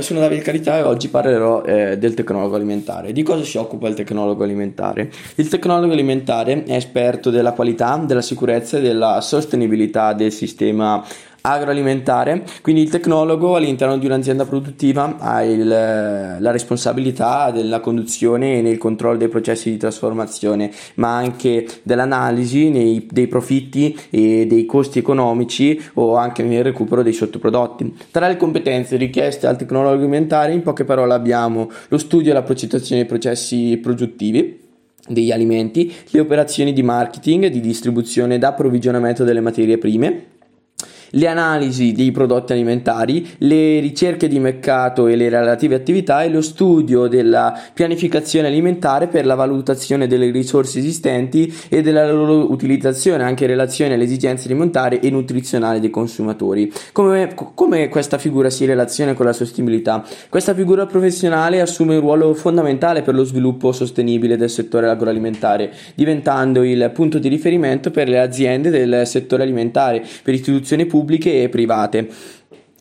sono Davide Carità e oggi parlerò eh, del tecnologo alimentare. Di cosa si occupa il tecnologo alimentare? Il tecnologo alimentare è esperto della qualità, della sicurezza e della sostenibilità del sistema agroalimentare, quindi il tecnologo all'interno di un'azienda produttiva ha il, la responsabilità della conduzione e nel controllo dei processi di trasformazione, ma anche dell'analisi nei, dei profitti e dei costi economici o anche nel recupero dei sottoprodotti. Tra le competenze richieste al tecnologo alimentare, in poche parole abbiamo lo studio e la progettazione dei processi produttivi, degli alimenti, le operazioni di marketing, di distribuzione ed approvvigionamento delle materie prime, le analisi dei prodotti alimentari, le ricerche di mercato e le relative attività e lo studio della pianificazione alimentare per la valutazione delle risorse esistenti e della loro utilizzazione anche in relazione alle esigenze alimentari e nutrizionali dei consumatori. Come, come questa figura si relaziona con la sostenibilità? Questa figura professionale assume un ruolo fondamentale per lo sviluppo sostenibile del settore agroalimentare, diventando il punto di riferimento per le aziende del settore alimentare, per istituzioni pubbliche pubbliche e private.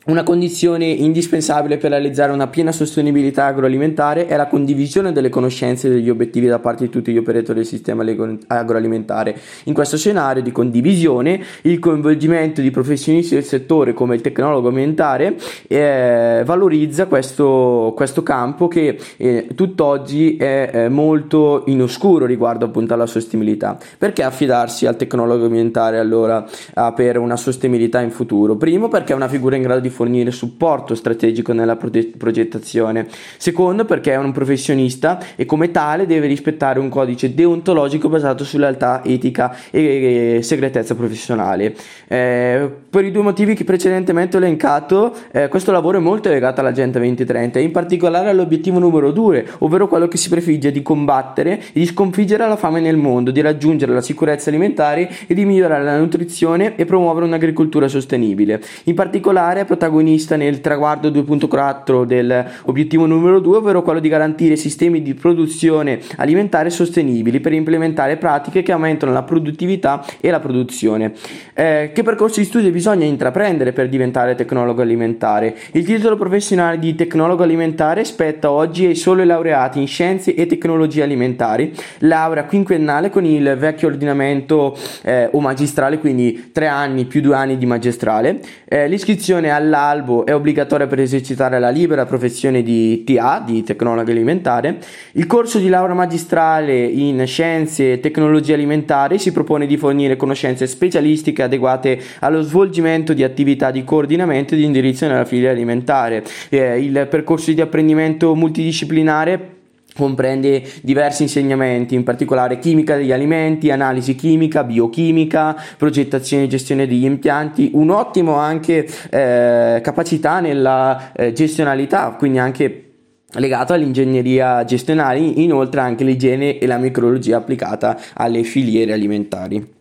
Una condizione indispensabile per realizzare una piena sostenibilità agroalimentare è la condivisione delle conoscenze e degli obiettivi da parte di tutti gli operatori del sistema agroalimentare. In questo scenario di condivisione, il coinvolgimento di professionisti del settore come il tecnologo alimentare eh, valorizza questo, questo, campo che eh, tutt'oggi è eh, molto in oscuro riguardo appunto alla sostenibilità. Perché affidarsi al tecnologo alimentare allora per una sostenibilità in futuro? Primo perché è una figura in grado di fornire supporto strategico nella progettazione. Secondo, perché è un professionista e come tale deve rispettare un codice deontologico basato sulla lealtà etica e segretezza professionale. Eh, per i due motivi che precedentemente ho elencato, eh, questo lavoro è molto legato all'Agenda 2030 e in particolare all'obiettivo numero 2, ovvero quello che si prefigge di combattere e di sconfiggere la fame nel mondo, di raggiungere la sicurezza alimentare e di migliorare la nutrizione e promuovere un'agricoltura sostenibile. In particolare è protagonista nel traguardo 2.4 dell'obiettivo numero 2, ovvero quello di garantire sistemi di produzione alimentare sostenibili per implementare pratiche che aumentano la produttività e la produzione. Eh, che percorso di studio bisogna intraprendere per diventare tecnologo alimentare? Il titolo professionale di tecnologo alimentare spetta oggi ai soli laureati in scienze e tecnologie alimentari, laurea quinquennale con il vecchio ordinamento eh, o magistrale, quindi tre anni più due anni di magistrale. Eh, l'iscrizione alla all'albo è obbligatoria per esercitare la libera professione di TA, di tecnologo alimentare. Il corso di laurea magistrale in scienze e tecnologie alimentari si propone di fornire conoscenze specialistiche adeguate allo svolgimento di attività di coordinamento e di indirizzo nella filiera alimentare. Eh, il percorso di apprendimento multidisciplinare comprende diversi insegnamenti, in particolare chimica degli alimenti, analisi chimica, biochimica, progettazione e gestione degli impianti, un ottimo anche eh, capacità nella eh, gestionalità, quindi anche legato all'ingegneria gestionale, inoltre anche l'igiene e la micrologia applicata alle filiere alimentari.